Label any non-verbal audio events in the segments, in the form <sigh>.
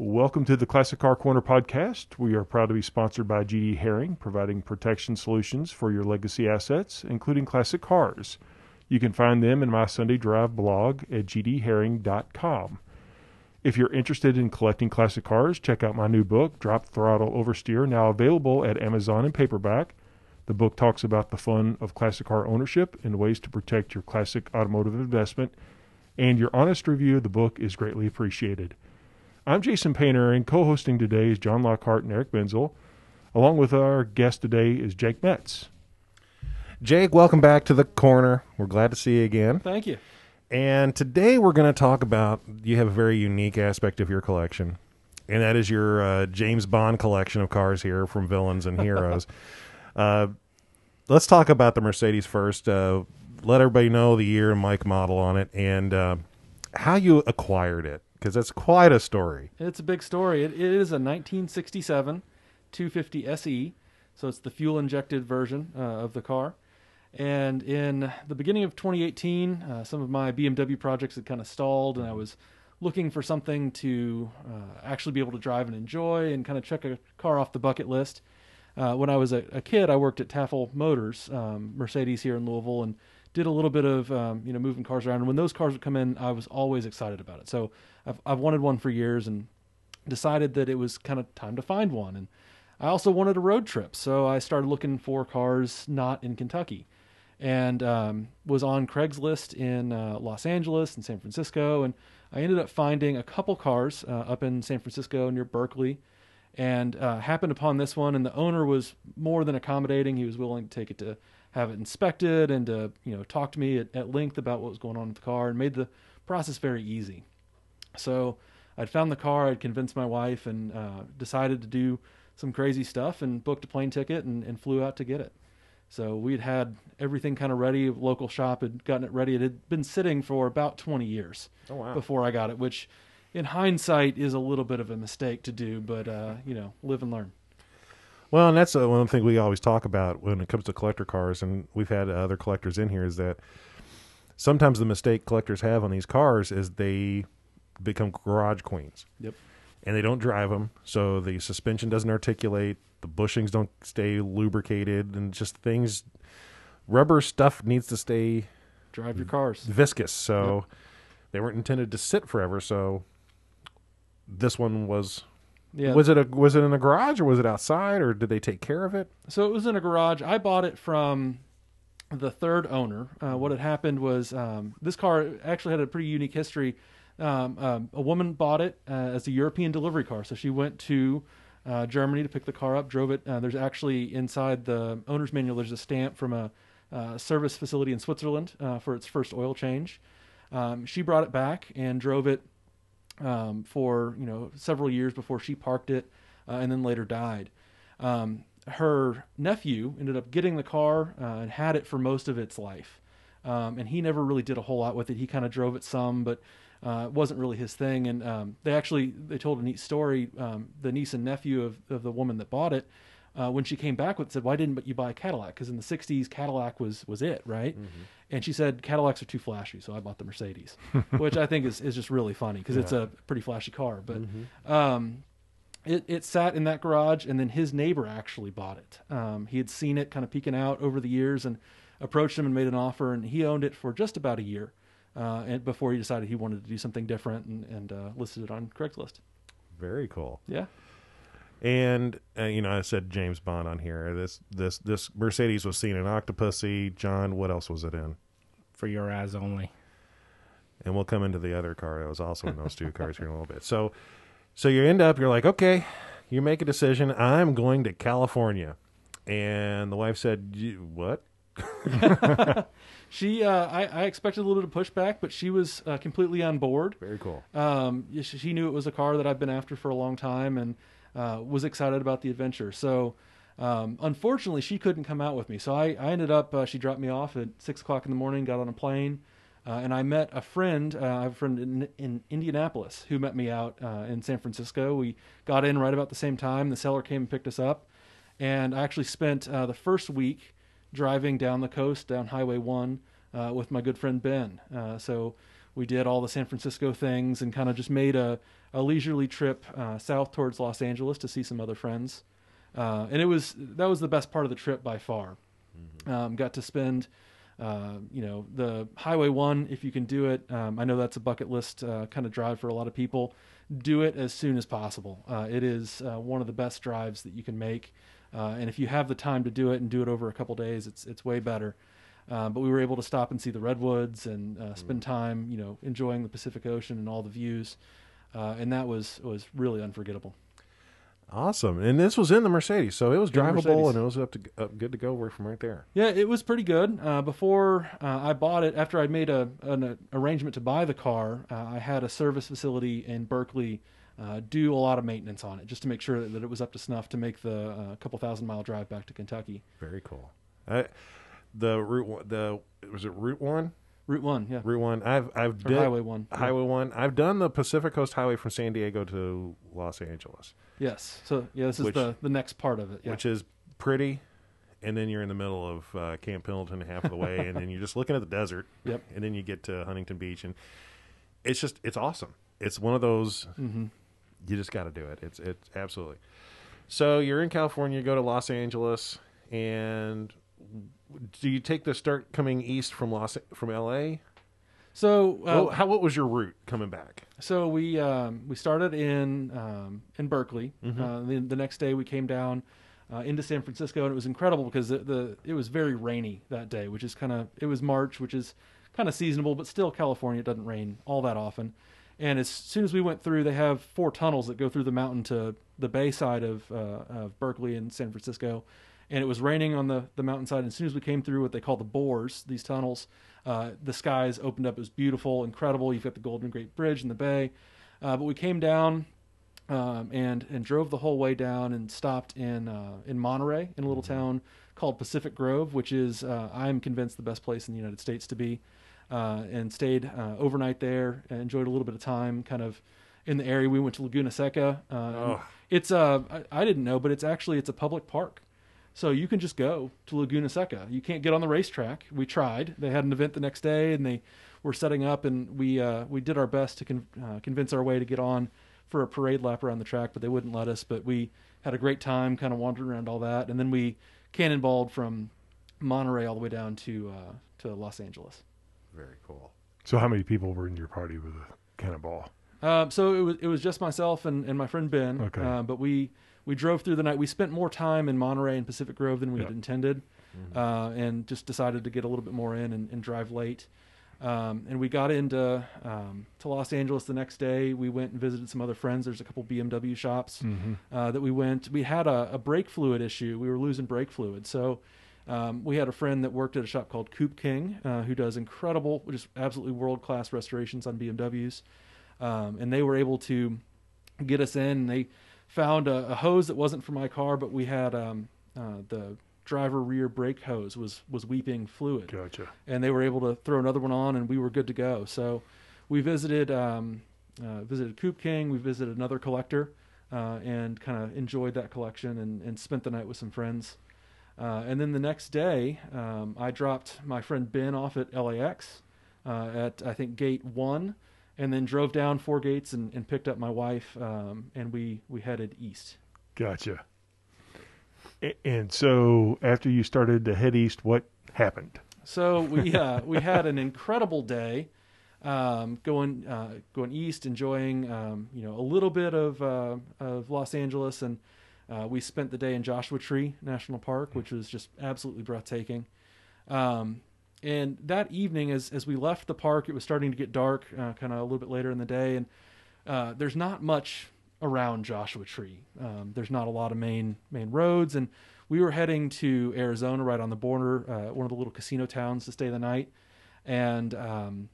Welcome to the Classic Car Corner podcast. We are proud to be sponsored by GD Herring, providing protection solutions for your legacy assets, including classic cars. You can find them in my Sunday Drive blog at gdherring.com. If you're interested in collecting classic cars, check out my new book, Drop Throttle Oversteer, now available at Amazon in paperback. The book talks about the fun of classic car ownership and ways to protect your classic automotive investment, and your honest review of the book is greatly appreciated. I'm Jason Painter, and co hosting today is John Lockhart and Eric Benzel. Along with our guest today is Jake Metz. Jake, welcome back to the corner. We're glad to see you again. Thank you. And today we're going to talk about you have a very unique aspect of your collection, and that is your uh, James Bond collection of cars here from Villains and Heroes. <laughs> uh, let's talk about the Mercedes first. Uh, let everybody know the year and make model on it and uh, how you acquired it because that's quite a story. It's a big story. It, is a 1967 250 SE, so it's the fuel injected version uh, of the car. And in the beginning of 2018, uh, some of my BMW projects had kind of stalled, and I was looking for something to uh, actually be able to drive and enjoy and kind of check a car off the bucket list. Uh, when I was a, a, kid, I worked at Tafel Motors, um, Mercedes here in Louisville, and did a little bit of um, you know moving cars around. And when those cars would come in, I was always excited about it. So I've I've wanted one for years and decided that it was kind of time to find one. And I also wanted a road trip, so I started looking for cars not in Kentucky, and um, was on Craigslist in uh, Los Angeles and San Francisco, and I ended up finding a couple cars uh, up in San Francisco near Berkeley. And uh, happened upon this one, and the owner was more than accommodating. He was willing to take it to have it inspected and to you know talk to me at, at length about what was going on with the car and made the process very easy. So I'd found the car, I'd convinced my wife, and uh, decided to do some crazy stuff and booked a plane ticket and, and flew out to get it. So we'd had everything kind of ready. Local shop had gotten it ready. It had been sitting for about 20 years oh, wow. before I got it, which in hindsight is a little bit of a mistake to do, but uh, you know, live and learn. Well, and that's uh, one thing we always talk about when it comes to collector cars, and we've had other collectors in here, is that sometimes the mistake collectors have on these cars is they become garage queens. Yep. And they don't drive them, so the suspension doesn't articulate, the bushings don't stay lubricated, and just things. Rubber stuff needs to stay drive your cars viscous, so yep. they weren't intended to sit forever. So this one was yeah. Was it a was it in a garage or was it outside or did they take care of it? So it was in a garage. I bought it from the third owner. Uh, what had happened was um, this car actually had a pretty unique history. Um, um, a woman bought it uh, as a European delivery car, so she went to uh, Germany to pick the car up, drove it. Uh, there's actually inside the owner's manual. There's a stamp from a uh, service facility in Switzerland uh, for its first oil change. Um, she brought it back and drove it um, for you know several years before she parked it, uh, and then later died. Um, her nephew ended up getting the car uh, and had it for most of its life, um, and he never really did a whole lot with it. He kind of drove it some, but uh, it wasn't really his thing. And um, they actually they told a neat story. Um, the niece and nephew of, of the woman that bought it uh, when she came back with said, "Why didn't you buy a Cadillac?" Because in the '60s, Cadillac was was it, right? Mm-hmm. And she said Cadillacs are too flashy, so I bought the Mercedes, <laughs> which I think is is just really funny because yeah. it's a pretty flashy car. But mm-hmm. um, it it sat in that garage, and then his neighbor actually bought it. Um, he had seen it kind of peeking out over the years, and approached him and made an offer, and he owned it for just about a year. Uh, and before he decided he wanted to do something different and, and uh, listed it on Craigslist. Very cool. Yeah. And uh, you know, I said James Bond on here. This this this Mercedes was seen in Octopussy. John, what else was it in? For your eyes only. And we'll come into the other car that was also in those two cars here in a little bit. So, so you end up, you're like, okay, you make a decision. I'm going to California, and the wife said, "What?" <laughs> she, uh, I, I, expected a little bit of pushback, but she was uh, completely on board. Very cool. Um, she knew it was a car that I've been after for a long time, and uh, was excited about the adventure. So, um, unfortunately, she couldn't come out with me. So I, I ended up, uh, she dropped me off at six o'clock in the morning, got on a plane, uh, and I met a friend. Uh, I have a friend in, in, Indianapolis who met me out uh, in San Francisco. We got in right about the same time. The seller came and picked us up, and I actually spent uh, the first week driving down the coast, down Highway 1, with my good friend Ben. so we did all the San Francisco things and kind of just made a, a leisurely trip uh, south towards Los Angeles to see some other friends. Uh, and it was that was the best part of the trip by far. Um, got to spend, uh, you know, the Highway One if you can do it. Um, I know that's a bucket list uh, kind of drive for a lot of people. Do it as soon as possible. Uh, it is uh, one of the best drives that you can make, uh, and if you have the time to do it and do it over a couple days, it's it's way better. Uh, but we were able to stop and see the redwoods and uh, spend time, you know, enjoying the Pacific Ocean and all the views, uh, and that was was really unforgettable. Awesome. And this was in the Mercedes, so it was drivable and it was up to up, good to go from right there. Yeah, it was pretty good. Uh, before uh, I bought it, after I made a an arrangement to buy the car, uh, I had a service facility in Berkeley uh, do a lot of maintenance on it, just to make sure that, that it was up to snuff to make the uh, couple thousand mile drive back to Kentucky. Very cool. I, the route the was it Route One? Route One, yeah, Route One. I've I've did Highway One. yeah. Highway One. I've done the Pacific Coast Highway from San Diego to Los Angeles, Yes. So yeah, this is Which- the the next part of it. Yeah. which is pretty. And then you're in the middle of uh, Camp Pendleton half of the way, and then you're just looking at the desert. <laughs> Yep. And then you get to Huntington Beach, and it's just it's awesome. It's one of those hmm you just got to do it. It's it's absolutely. So you're in California, you go to Los Angeles, and do you take the start coming east from Los from L.A.? So uh, well, how what was your route coming back? So we um, we started in um, in Berkeley. Mm-hmm. Uh, the, the next day we came down uh, into San Francisco, and it was incredible because the, the it was very rainy that day, which is kind of it was March, which is kind of seasonable, but still California it doesn't rain all that often. And as soon as we went through, they have four tunnels that go through the mountain to the bay side of uh, of Berkeley and San Francisco. And it was raining on the, the mountainside. And as soon as we came through what they call the bores, these tunnels, uh, the skies opened up. It was beautiful, incredible. You've got the Golden Gate Bridge in the bay. Uh, but we came down um, and and drove the whole way down and stopped in uh, in Monterey in a little town called Pacific Grove, which is uh, I'm convinced the best place in the United States to be. Uh, and stayed uh, overnight there. And enjoyed a little bit of time, kind of in the area. We went to Laguna Seca. Uh, Oh. It's uh, I, I didn't know, but it's actually it's a public park. So you can just go to Laguna Seca. You can't get on the racetrack. We tried. They had an event the next day, and they were setting up, and we uh, we did our best to con- uh, convince our way to get on for a parade lap around the track, but they wouldn't let us. But we had a great time, kind of wandering around all that, and then we cannonballed from Monterey all the way down to uh, to Los Angeles. Very cool. So how many people were in your party with a cannonball? Uh, so it was it was just myself and, and my friend Ben. Okay. Uh, but we we drove through the night. We spent more time in Monterey and Pacific Grove than we Yep. had intended, uh, and just decided to get a little bit more in and, and drive late. Um, and we got into um, to Los Angeles the next day. We went and visited some other friends. There's a couple BMW shops Mm-hmm. uh, that we went. We had a, a brake fluid issue. We were losing brake fluid, so um, we had a friend that worked at a shop called Coupe King, uh, who does incredible, just absolutely world class restorations on BMWs, um, and they were able to get us in. And they found a, a hose that wasn't for my car, but we had um, uh, the driver rear brake hose was was weeping fluid Gotcha. and they were able to throw another one on, and we were good to go. So we visited um, uh, visited Coupe King, we visited another collector, uh, and kind of enjoyed that collection and, and spent the night with some friends. Uh, and then the next day, um, I dropped my friend Ben off at LAX uh, at I think gate one, and then drove down four gates and, and picked up my wife, um, and we we headed east. Gotcha. And so after you started to head east, what happened? So we uh, we had an incredible day, um, going uh, going east, enjoying um, you know a little bit of uh, of Los Angeles, and uh, we spent the day in Joshua Tree National Park, which was just absolutely breathtaking. Um, and that evening, as as we left the park, it was starting to get dark, uh, kind of a little bit later in the day, and uh, there's not much around Joshua Tree. Um, there's not a lot of main main roads, and we were heading to Arizona, right on the border, uh, one of the little casino towns, to stay the night. And um,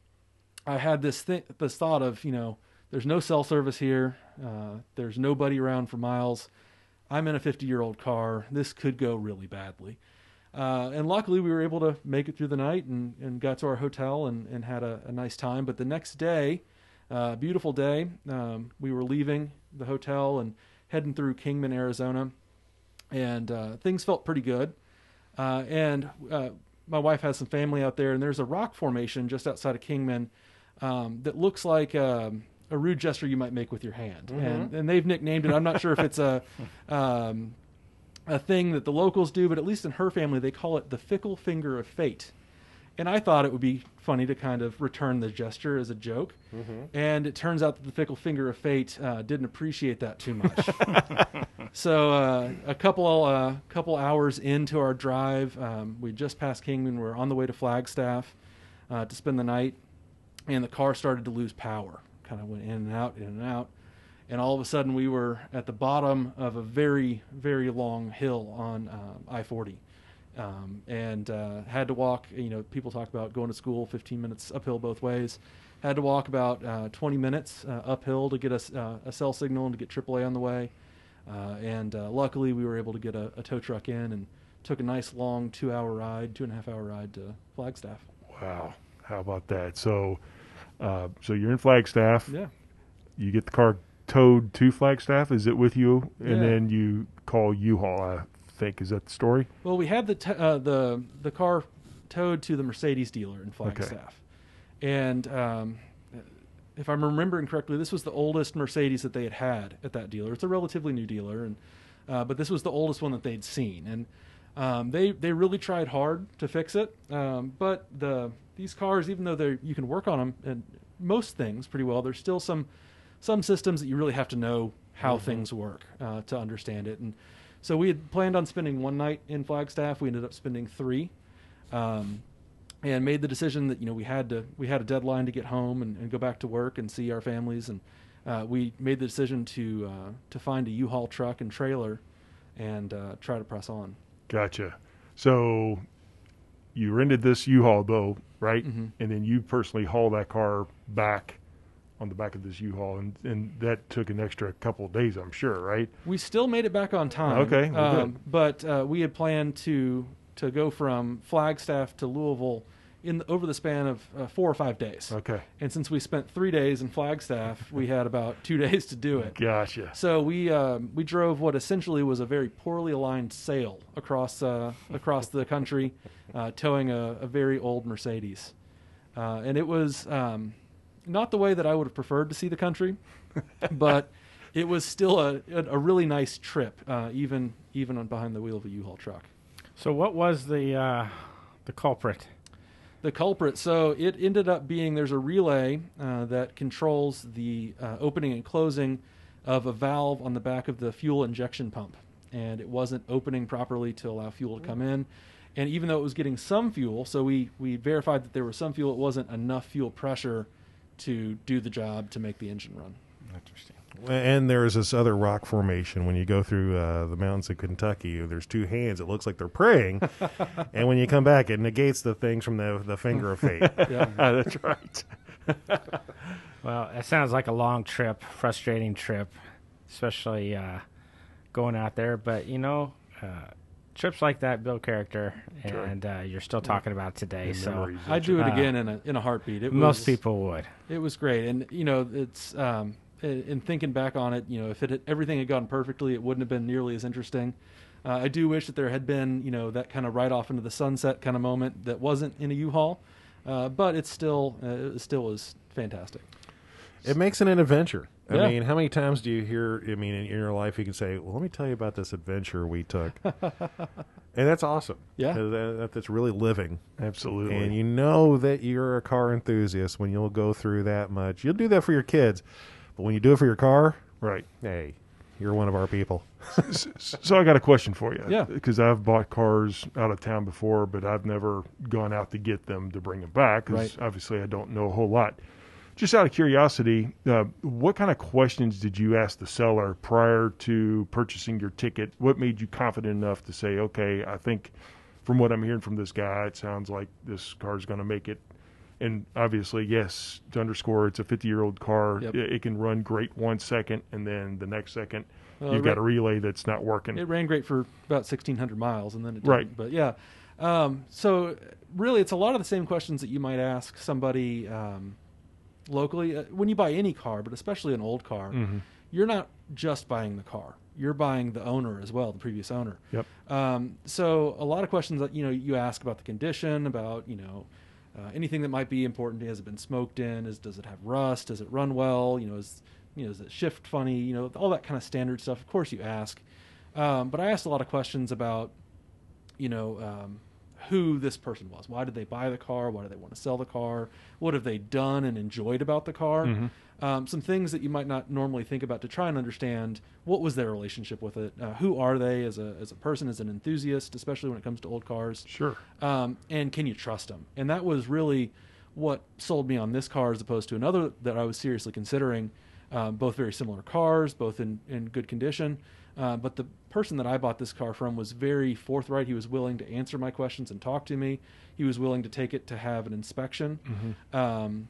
I had this th- this thought of, you know, there's no cell service here. Uh, there's nobody around for miles. I'm in a 50 year old car. This could go really badly. Uh, and luckily, we were able to make it through the night and, and got to our hotel and, and had a, a nice time. But the next day, uh, beautiful day, um, we were leaving the hotel and heading through Kingman, Arizona, and uh, things felt pretty good. Uh, and uh, my wife has some family out there, and there's a rock formation just outside of Kingman um, that looks like um, a rude gesture you might make with your hand, and and they've nicknamed it. I'm not sure if it's a <laughs> um, a thing that the locals do, but at least in her family, they call it the fickle finger of fate. And I thought it would be funny to kind of return the gesture as a joke. And it turns out that the fickle finger of fate uh, didn't appreciate that too much. <laughs> <laughs> so uh, a couple uh, couple hours into our drive, um, we just passed Kingman. We're on the way to Flagstaff uh, to spend the night, and the car started to lose power. Kind of went in and out, in and out and all of a sudden we were at the bottom of a very very long hill on uh, I-40 um, and uh, had to walk you know people talk about going to school 15 minutes uphill both ways had to walk about uh, 20 minutes uh, uphill to get a, uh, a cell signal and to get AAA on the way uh, and uh, luckily we were able to get a, a tow truck in and took a nice long two hour ride two and a half hour ride to Flagstaff Wow. How about that? So, uh, so you're in Flagstaff. yeah You get the car towed to Flagstaff. Is it with you? And Yeah. then you call U-Haul. I think is that the story? Well, we had the t- uh, the the car towed to the Mercedes dealer in Flagstaff, and um, if I'm remembering correctly, this was the oldest Mercedes that they had had at that dealer. It's a relatively new dealer, and uh, but this was the oldest one that they'd seen, and um, they they really tried hard to fix it. Um, but the these cars, even though they you can work on them and most things pretty well, there's still some some systems that you really have to know how things work uh, to understand it. And so we had planned on spending one night in Flagstaff. We ended up spending three, um, and made the decision that you know we had to we had a deadline to get home and, and go back to work and see our families. And uh, we made the decision to uh, to find a U-Haul truck and trailer and uh, try to press on. Gotcha. So you rented this U-Haul though, right? Mhm. And then you personally haul that car back on the back of this U-Haul, and and that took an extra couple of days, I'm sure, right? We still made it back on time. Okay, well, good. um, but uh, we had planned to to go from Flagstaff to Louisville in the, over the span of uh, four or five days. Okay. And since we spent three days in Flagstaff, we had about two <laughs> days to do it. Gotcha. So we um, we drove what essentially was a very poorly aligned sail across uh, across the country, uh, towing a, a very old Mercedes, uh, and it was um, not the way that I would have preferred to see the country, but <laughs> it was still a, a, really nice trip, uh, even even on behind the wheel of a U-Haul truck. So what was the uh, the culprit? the culprit. So it ended up being there's a relay uh, that controls the uh, opening and closing of a valve on the back of the fuel injection pump, and it wasn't opening properly to allow fuel to come in. And even though it was getting some fuel, so we we verified that there was some fuel, it wasn't enough fuel pressure to do the job to make the engine run. Interesting. And there's this other rock formation when you go through uh, the mountains of Kentucky. There's two hands. It looks like they're praying, <laughs> and when you come back, it negates the things from the the finger of fate. <laughs> Yeah. <laughs> That's right. Well, it sounds like a long trip, frustrating trip, especially uh, going out there. But you know, uh, trips like that build character, Sure. and uh, you're still talking about today. And so. I'd do it Uh, again in a in a heartbeat. It most was, people would. It was great, and you know, it's um, in in thinking back on it, you know, if it had, everything had gone perfectly, it wouldn't have been nearly as interesting. Uh, I do wish that there had been, you know, that kind of right off into the sunset kind of moment that wasn't in a U-Haul, uh, but it's still uh, it still was fantastic. It makes it an adventure. I Yeah. mean, how many times do you hear? I mean, in your life, you can say, "Well, let me tell you about this adventure we took," <laughs> and that's awesome. Yeah, uh, that, that's really living. Absolutely. And you know that you're a car enthusiast when you'll go through that much. You'll do that for your kids, but when you do it for your car, right. hey, you're one of our people. S- s- so I got a question for you. Yeah. Because I've bought cars out of town before, but I've never gone out to get them to bring them back. Because Right. obviously I don't know a whole lot. Just out of curiosity, uh, what kind of questions did you ask the seller prior to purchasing your ticket? What made you confident enough to say, okay, I think from what I'm hearing from this guy, it sounds like this car is going to make it. And obviously, yes, to underscore, it's a 50 year old car. Yep. It, it can run great one second, and then the next second, Well, you've got a relay that's not working. It ran great for about 1,600 miles, and then it didn't. Right. But yeah, um, so really, it's a lot of the same questions that you might ask somebody um, locally uh, when you buy any car, but especially an old car. Mhm. You're not just buying the car; you're buying the owner as well, the previous owner. Yep. Um, so a lot of questions that you know you ask about the condition, about you know uh, anything that might be important. Has it been smoked in? Is does it have rust? Does it run well? You know, is you know, does it shift funny? You know, all that kind of standard stuff. Of course, you ask. Um, but I asked a lot of questions about, you know, um, who this person was. Why did they buy the car? Why do they want to sell the car? What have they done and enjoyed about the car? Mhm. Um, some things that you might not normally think about to try and understand what was their relationship with it. Uh, who are they as a as a person, as an enthusiast, especially when it comes to old cars Sure. um, and can you trust them? And that was really what sold me on this car as opposed to another that I was seriously considering. Um, both very similar cars, both in, in good condition. Uh, but the person that I bought this car from was very forthright. He was willing to answer my questions and talk to me. He was willing to take it to have an inspection. Um,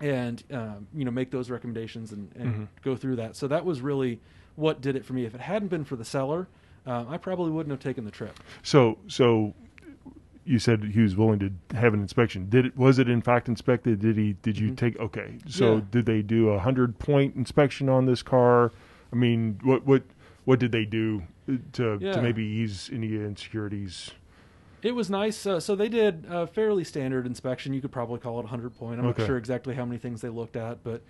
and um, you know make those recommendations and, and Mhm. go through that. So that was really what did it for me. If it hadn't been for the seller, uh, I probably wouldn't have taken the trip. So, so you said he was willing to have an inspection. Did it? Was it in fact inspected? Did he? Did you Mhm. take? Okay. So, Yeah. did they do a hundred point inspection on this car? I mean, what what what did they do uh, to Yeah. to maybe ease any insecurities? It was nice. Uh, so they did a fairly standard inspection. You could probably call it 100 point. I'm Okay. not sure exactly how many things they looked at, but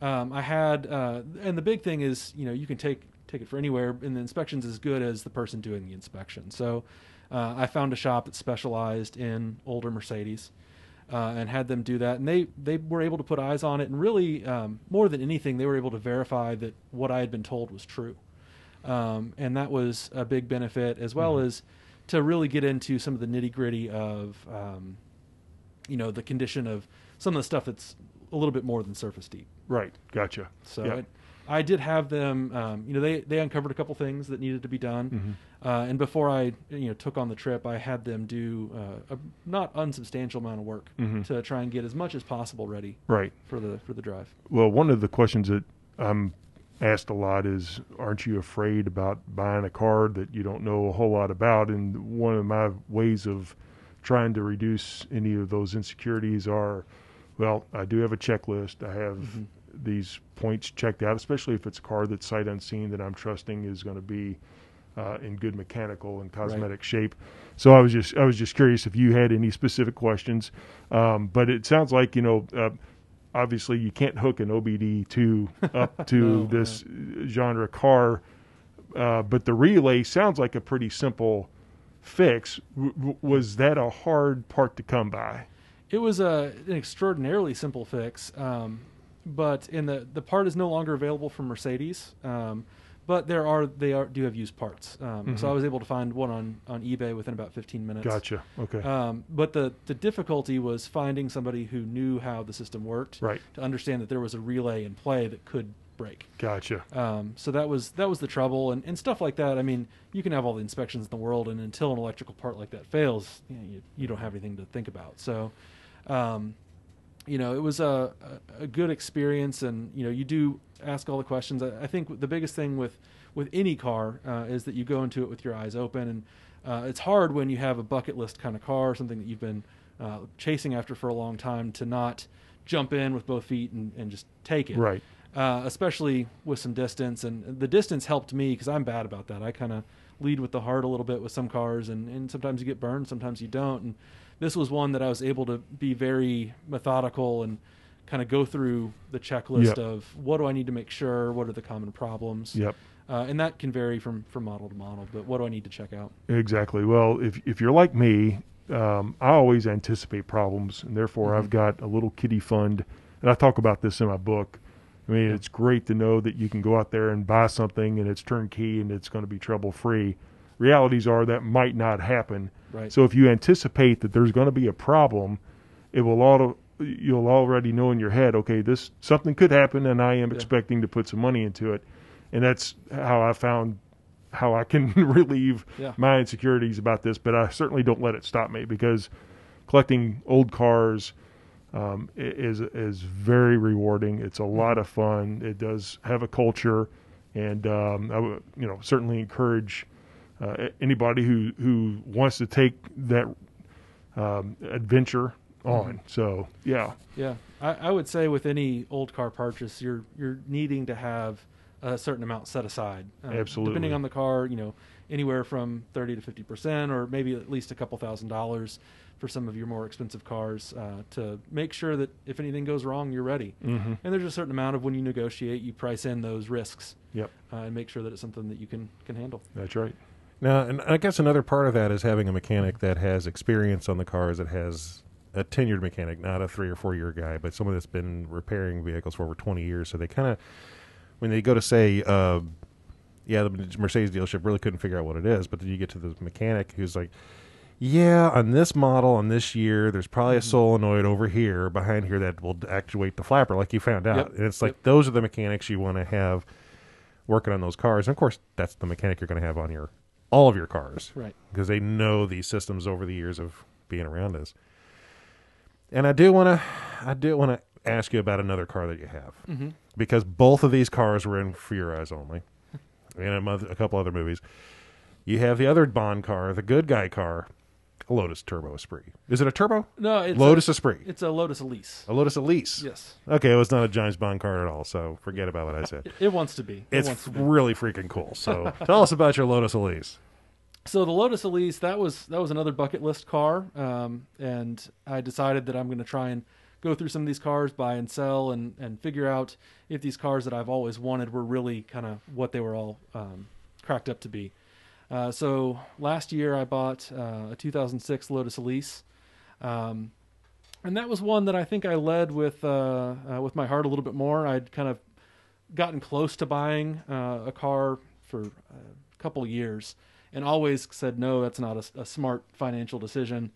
um, I had. Uh, and the big thing is, you know, you can take take it for anywhere, and the inspection's as good as the person doing the inspection. So uh, I found a shop that specialized in older Mercedes. Uh, and had them do that, and they they were able to put eyes on it, and really um, more than anything, they were able to verify that what I had been told was true um, and that was a big benefit as well Mhm. as to really get into some of the nitty gritty of um, you know the condition of some of the stuff that's a little bit more than surface deep. Right. Gotcha. So Yeah. it, I did have them. Um, you know, they they uncovered a couple things that needed to be done. Mhm. Uh, and before I, you know, took on the trip, I had them do uh, a not unsubstantial amount of work Mhm. to try and get as much as possible ready Right. for the for the drive. Well, one of the questions that I'm asked a lot is, aren't you afraid about buying a car that you don't know a whole lot about? And one of my ways of trying to reduce any of those insecurities are, well, I do have a checklist. I have Mhm. these points checked out, especially if it's a car that's sight unseen that I'm trusting is going to be uh, in good mechanical and cosmetic shape. So I was just I was just curious if you had any specific questions. Um, but it sounds like you know. Uh, obviously, you can't hook an OBD2 <laughs> up to No, this genre car, uh, but the relay sounds like a pretty simple fix. W- w- was that a hard part to come by? It was a, an extraordinarily simple fix, um, but in the the part is no longer available from Mercedes. Um, but there are they are do have used parts. Um, So Mhm. I was able to find one on, on eBay within about 15 minutes. Gotcha. Okay. Um, but the the difficulty was finding somebody who knew how the system worked right. to understand that there was a relay in play that could break. Gotcha. Um, so that was that was the trouble, and, and stuff like that. I mean, you can have all the inspections in the world, and until an electrical part like that fails, you, know, you, you don't have anything to think about. So, um, you know, it was a, a, good experience, and you know, you do ask all the questions. I, I think the biggest thing with with any car uh, is that you go into it with your eyes open, and uh, it's hard when you have a bucket list kind of car, something that you've been uh, chasing after for a long time, to not jump in with both feet and, and just take it Right. uh, especially with some distance. And the distance helped me because I'm bad about that. I kind of lead with the heart a little bit with some cars, and, and sometimes you get burned, sometimes you don't. And this was one that I was able to be very methodical and kind of go through the checklist Yep. of what do I need to make sure, what are the common problems. Yep. Uh, and that can vary from, from model to model, but what do I need to check out? Exactly. Well, if if you're like me, um, I always anticipate problems, and therefore Mhm. I've got a little kitty fund, and I talk about this in my book. I mean, it's great to know that you can go out there and buy something, and it's turnkey, and it's going to be trouble free. Realities are that might not happen. Right. So if you anticipate that there's going to be a problem, it will auto you'll already know in your head, okay, this something could happen, and I am Yeah. expecting to put some money into it, and that's how I found how I can <laughs> relieve Yeah. my insecurities about this. But I certainly don't let it stop me because collecting old cars um, is is very rewarding. It's a lot of fun. It does have a culture, and um, I would you know certainly encourage uh, anybody who who wants to take that um, adventure on. So yeah, Yeah, I, I would say with any old car purchase, you're you're needing to have a certain amount set aside. Uh, Absolutely. Depending on the car, you know, anywhere from thirty to fifty percent, or maybe at least a couple thousand dollars. for some of your more expensive cars uh, to make sure that if anything goes wrong, you're ready. Mm-hmm. And there's a certain amount of when you negotiate, you price in those risks Yep, uh, and make sure that it's something that you can can handle. that's right. Now, and I guess another part of that is having a mechanic that has experience on the cars, that has a tenured mechanic, not a three or four year guy, but someone that's been repairing vehicles for over 20 years. So they kind of, when they go to say, uh, yeah, the Mercedes dealership really couldn't figure out what it is, but then you get to the mechanic who's like, yeah, on this model, on this year, there's probably a solenoid over here, behind here, that will actuate the flapper, like you found out. Yep. And it's like Yep. those are the mechanics you want to have working on those cars. And of course, that's the mechanic you're going to have on your all of your cars Right. because they know these systems over the years of being around us. And I do want to, I do want to ask you about another car that you have Mm-hmm. because both of these cars were in For Your Eyes Only, <laughs> and a, a couple other movies. You have the other Bond car, the good guy car, Lotus Turbo Esprit. Is it a turbo? No, it's Lotus A, Esprit. it's a Lotus Elise. A Lotus Elise. Yes, Okay, it was not a James Bond car at all, so forget about what I said. <laughs> it, wants to be. It It's to be. really freaking cool. So <laughs> tell us about your Lotus Elise. So the Lotus Elise that was that was another bucket list car, um, and I decided that I'm going to try and go through some of these cars, buy and sell, and and figure out if these cars that I've always wanted were really kind of what they were all um, cracked up to be. Uh, so last year I bought uh, a 2006 Lotus Elise, um, and that was one that I think I led with uh, uh, with my heart a little bit more. I'd kind of gotten close to buying uh, a car for a couple years and always said no that's not a, a smart financial decision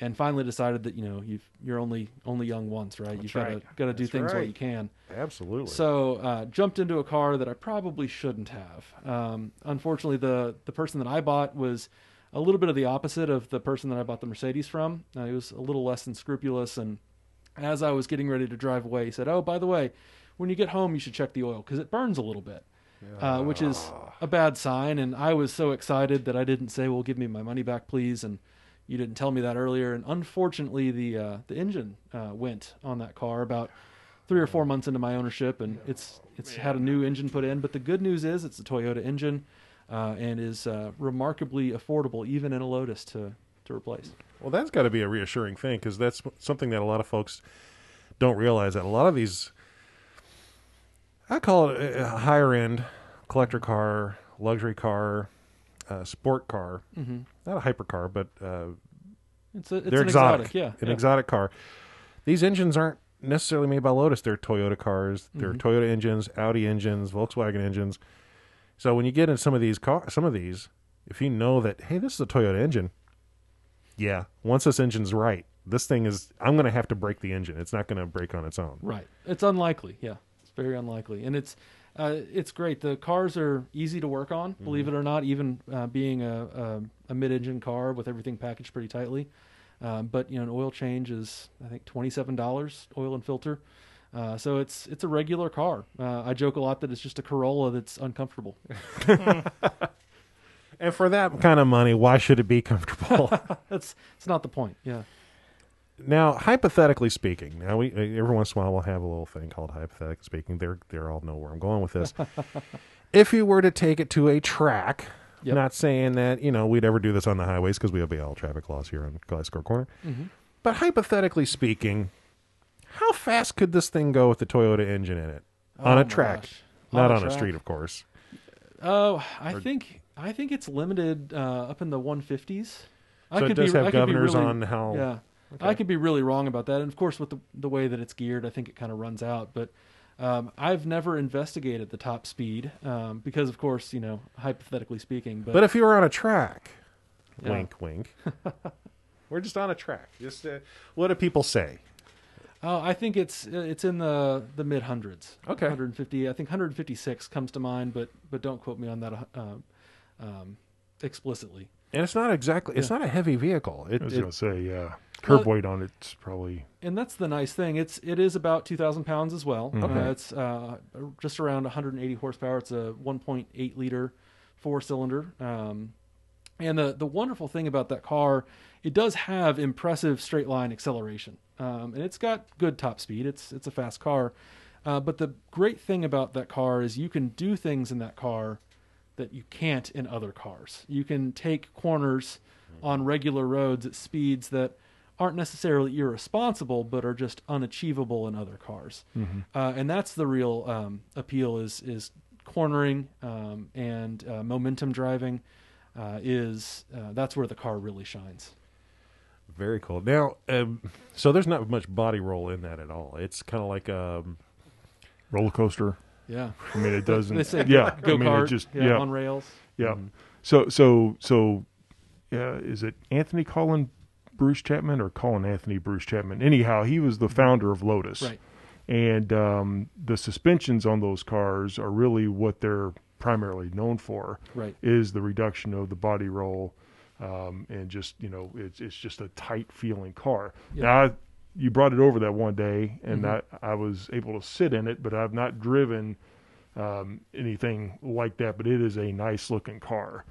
and finally decided that you know you've, you're only only young once right you've got to got to do That's things while you can Absolutely. so uh, jumped into a car that I probably shouldn't have. Um, unfortunately, the the person that I bought was a little bit of the opposite of the person that I bought the Mercedes from. Uh, he was a little less than scrupulous, and as I was getting ready to drive away, he said, "Oh, by the way, when you get home, you should check the oil because it burns a little bit." Uh, which is a bad sign, and I was so excited that I didn't say, "Well, give me my money back, please." And you didn't tell me that earlier. And unfortunately, the uh, the engine uh, went on that car about three or four months into my ownership, and it's it's had a new engine put in. But the good news is it's a Toyota engine, uh, and is uh, remarkably affordable, even in a Lotus to to replace. Well, that's got to be a reassuring thing because that's something that a lot of folks don't realize. That a lot of these, I call it a higher end collector car, luxury car, uh, sport car, Mm-hmm. not a hypercar, but uh, It's a it's they're an exotic. exotic, yeah, an yeah. exotic car. These engines aren't necessarily made by Lotus. They're Toyota cars. They're Mhm. Toyota engines, Audi engines, Volkswagen engines. So when you get in some of these car, some of these, if you know that hey, this is a Toyota engine, yeah, once this engine's right, this thing is. I'm going to have to break the engine. It's not going to break on its own. Right. It's unlikely. Yeah. It's very unlikely. And it's uh, it's great. The cars are easy to work on, believe it or not, even uh, being a, a, a mid-engine car with everything packaged pretty tightly. Um, but you know, an oil change is I think twenty-seven dollars, oil and filter. Uh, so it's it's a regular car. Uh, I joke a lot that it's just a Corolla that's uncomfortable. <laughs> And for that kind of money, why should it be comfortable? <laughs> that's it's not the point. Yeah. Now, hypothetically speaking, now we every once in a while we'll have a little thing called hypothetically speaking. They're they're all know where I'm going with this. <laughs> if you were to take it to a track, Yep. not saying that you know we'd ever do this on the highways because we obey all traffic laws here on Classic Corner, Mm-hmm. but hypothetically speaking, how fast could this thing go with the Toyota engine in it on Oh a track? gosh. Not on a track. street, of course. Oh, I Or- think I think it's limited uh, up in the 150s. I So it could does be, have I governors really- on how. Yeah, Okay. I could be really wrong about that. And of course, with the the way that it's geared, I think it kind of runs out. But um, I've never investigated the top speed um, because, of course, you know, hypothetically speaking. But, But if you were on a track, Yeah. wink, wink. <laughs> we're just on a track. Just uh, what do people say? oh, I think it's it's in the the mid hundreds. Okay. 150. I think 156 comes to mind, but but don't quote me on that uh, um, explicitly. And it's not exactly. It's Yeah. not a heavy vehicle. It, I was it- going to say, yeah, curb weight on it's probably and that's the nice thing. It's it is about two thousand pounds as well. Okay. Uh, it's uh, just around 180 horsepower. It's a 1.8 liter four cylinder. Um, and the the wonderful thing about that car, it does have impressive straight line acceleration, um, and it's got good top speed. It's it's a fast car. Uh, but the great thing about that car is you can do things in that car that you can't in other cars. You can take corners on regular roads at speeds that aren't necessarily irresponsible, but are just unachievable in other cars. Uh, and that's the real um, appeal is is cornering um, and uh, momentum driving. Uh, is uh, that's where the car really shines. Very cool. Now, um, so there's not much body roll in that at all. It's kind of like um, Roller coaster. Yeah, I mean, it <laughs> doesn't. they say yeah, go I mean, kart, just yeah, yeah, on rails. yeah. So so so, uh, is it Anthony Colin Bruce Chapman or Colin Anthony Bruce Chapman? Anyhow, he was the founder of Lotus, Right. And um, the suspensions on those cars are really what they're primarily known for. Right. Is the reduction of the body roll, um, and just you know, it's it's just a tight feeling car. Yeah. Now, I, you brought it over that one day, and Mhm. I I was able to sit in it, but I've not driven um, anything like that. But it is a nice looking car.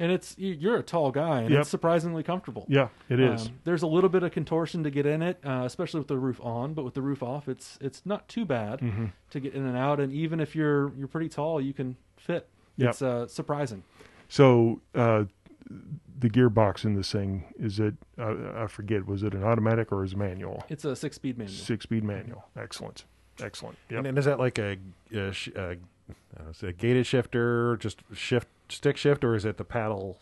And it's you- you're a tall guy, and Yep. it's surprisingly comfortable. Yeah, it is. Um, there's a little bit of contortion to get in it, uh, especially with the roof on. But with the roof off, it's it's not too bad Mhm. to get in and out. And even if you're you're pretty tall, you can fit. Yep. It's uh, surprising. So uh, the gearbox in this thing is it? Uh, I forget. Was it an automatic or is it manual? It's a six speed manual. Six speed manual. Excellent. Excellent. Yep. And, and is that like a, a, sh- a, uh, is it a gated shifter, just shift stick shift, or is it the paddle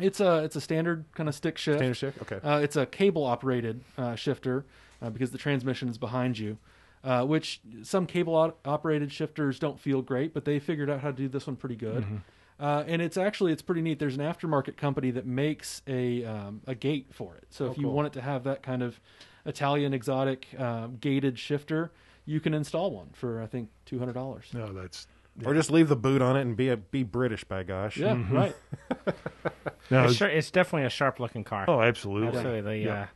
It's a it's a standard kind of stick shift. standard shift? Okay. Uh, it's a cable operated uh, shifter uh, because the transmission is behind you, uh, which some cable op- operated shifters don't feel great, but they figured out how to do this one pretty good. Uh, and it's actually it's pretty neat. There's an aftermarket company that makes a um, a gate for it. So Oh, if you cool. want it to have that kind of Italian exotic uh, gated shifter, you can install one for I think two hundred dollars. no, that's Or just leave the boot on it and be a be British by gosh. Yeah, right. <laughs> now. It's, sure, it's definitely a sharp looking car. Oh, absolutely. Absolutely. Yeah.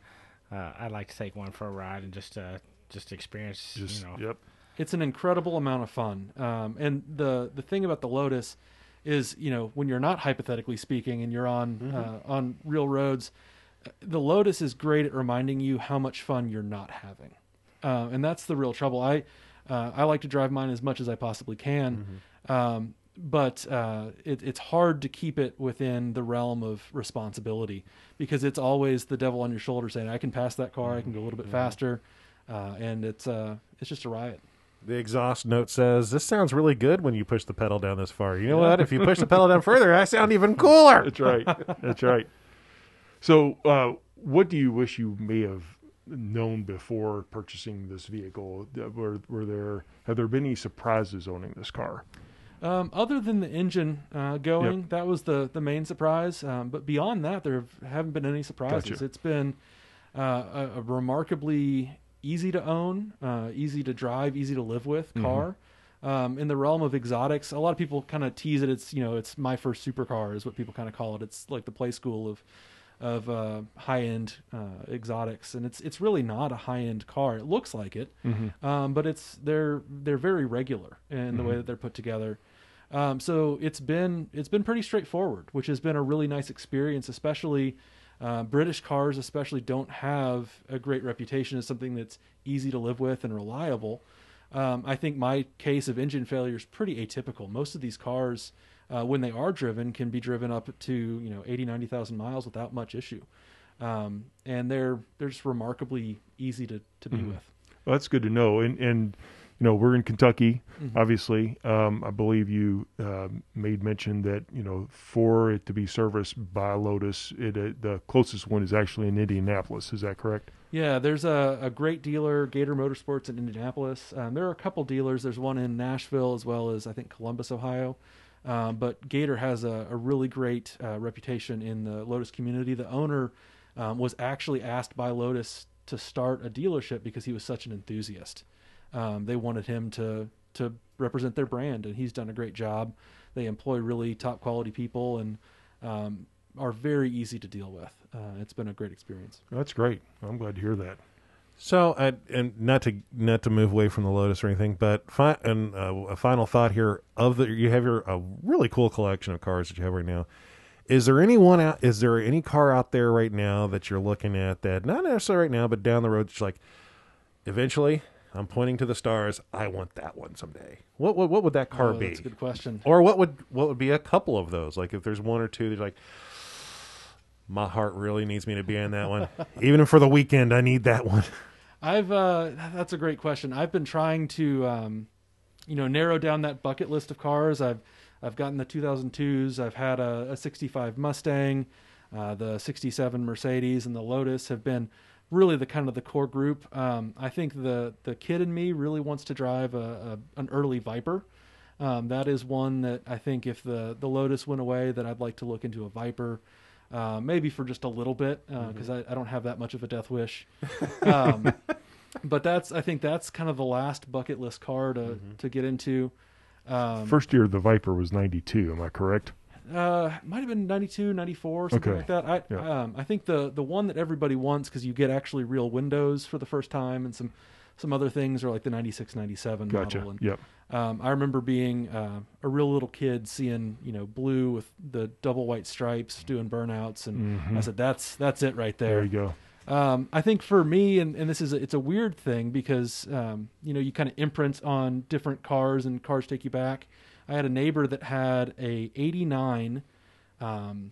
Uh, uh, I'd like to take one for a ride and just uh, just experience. Just you know, yep. it's an incredible amount of fun. Um, and the the thing about the Lotus is, you know, when you're not hypothetically speaking and you're on uh, on real roads, uh, the Lotus is great at reminding you how much fun you're not having, uh, and that's the real trouble. I uh, I like to drive mine as much as I possibly can. Um, but uh, it, it's hard to keep it within the realm of responsibility because it's always the devil on your shoulder saying, "I can pass that car, I can go a little bit faster," uh, and it's uh, it's just a riot. The exhaust note says, "This sounds really good when you push the pedal down this far. You know what? If you push the pedal down further, I sound even cooler." That's right. That's right. So, uh, what do you wish you may have known before purchasing this vehicle? Uh, Were, were there have there been any surprises owning this car? Um, other than the engine uh, going, that was the the main surprise. Um, but beyond that, there have, haven't been any surprises. Gotcha. It's been uh, a, a remarkably easy to own, uh, easy to drive, easy to live with Mm-hmm. car. Um, in the realm of exotics, a lot of people kind of tease it. It's you know, it's my first supercar is what people kind of call it. It's like the play school of of uh, high end uh, exotics, and it's it's really not a high end car. It looks like it, um, but it's they're they're very regular in the way that they're put together. Um, so it's been it's been pretty straightforward, which has been a really nice experience. Especially uh, British cars, especially don't have a great reputation as something that's easy to live with and reliable. Um, I think my case of engine failure is pretty atypical. Most of these cars, uh, when they are driven, can be driven up to you know 80, 90,000 miles without much issue, um, and they're they're just remarkably easy to, to be with. Well, that's good to know. And and you know we're in Kentucky, Mm-hmm. obviously. Um, I believe you um, made mention that you know for it to be serviced by Lotus, it uh, the closest one is actually in Indianapolis. Is that correct? Yeah, there's a, a great dealer, Gator Motorsports in Indianapolis. Um, there are a couple dealers. There's one in Nashville as well as I think Columbus, Ohio. Um, but Gator has a, a really great uh, reputation in the Lotus community. The owner um, was actually asked by Lotus to start a dealership because he was such an enthusiast. Um, they wanted him to to represent their brand, and he's done a great job. They employ really top quality people and um, are very easy to deal with. Uh, it's been a great experience. That's great. I'm glad to hear that. So, I, and not to not to move away from the Lotus or anything, but fi- and uh, a final thought here of the you have your a really cool collection of cars that you have right now. Is there anyone out? Is there any car out there right now that you're looking at that not necessarily right now, but down the road, it's like eventually I'm pointing to the stars. I want that one someday. What what what would that car Oh, be? That's a good question. Or what would what would be a couple of those? Like if there's one or two, that's like, I want that one someday. What would that car be? That's a good question. Or what would what would be a couple of those? Like there's one or two, that's like, I want that one someday. What would what would My heart really needs me to be in that one. <laughs> Even for the weekend, I need that one. I've uh, that's a great question. I've been trying to, um, you know, narrow down that bucket list of cars. I've I've gotten the 2002s. I've had a, a 65 Mustang, uh, the 67 Mercedes, and the Lotus have been really the kind of the core group. Um, I think the the kid in me really wants to drive a, a an early Viper. Um, that is one that I think if the the Lotus went away, that I'd like to look into a Viper. Uh, maybe for just a little bit because I, I don't have that much of a death wish. Um, <laughs> but that's I think that's kind of the last bucket list car to to get into. Um, First year of the Viper was 92, am I correct? Uh, might have been 92, 94, something Okay. like that. I Yeah. um, I think the the one that everybody wants because you get actually real windows for the first time and some some other things are like the 96, 97 Gotcha. model. And, Yep. um, I remember being uh, a real little kid seeing you know blue with the double white stripes doing burnouts, and I said that's that's it right Mm-hmm. There there. you go. Um, I think for me, and, and this is a, it's a weird thing because um, you know you kind of imprint on different cars and cars take you back. I had a neighbor that had a '89 um,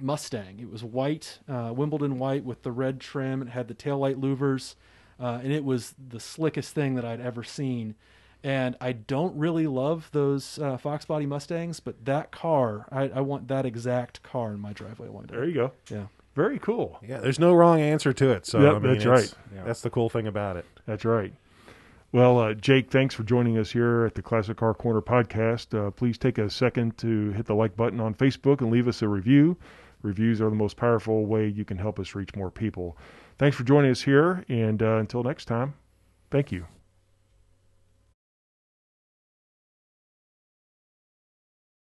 Mustang. It was white, uh, Wimbledon white with the red trim. It had the taillight louvers, uh, and it was the slickest thing that I'd ever seen. And I don't really love those uh, Fox body Mustangs, but that car, I, I want that exact car in my driveway one day. There you go. Yeah. Very cool. Yeah, there's no wrong answer to it. So Yep, I mean, that's it's- right. That's the cool thing about it. That's right. Well, uh, Jake, thanks for joining us here at the Classic Car Corner podcast. Uh, please take a second to hit the like button on Facebook and leave us a review. Reviews are the most powerful way you can help us reach more people. Thanks for joining us here, and uh, until next time, thank you.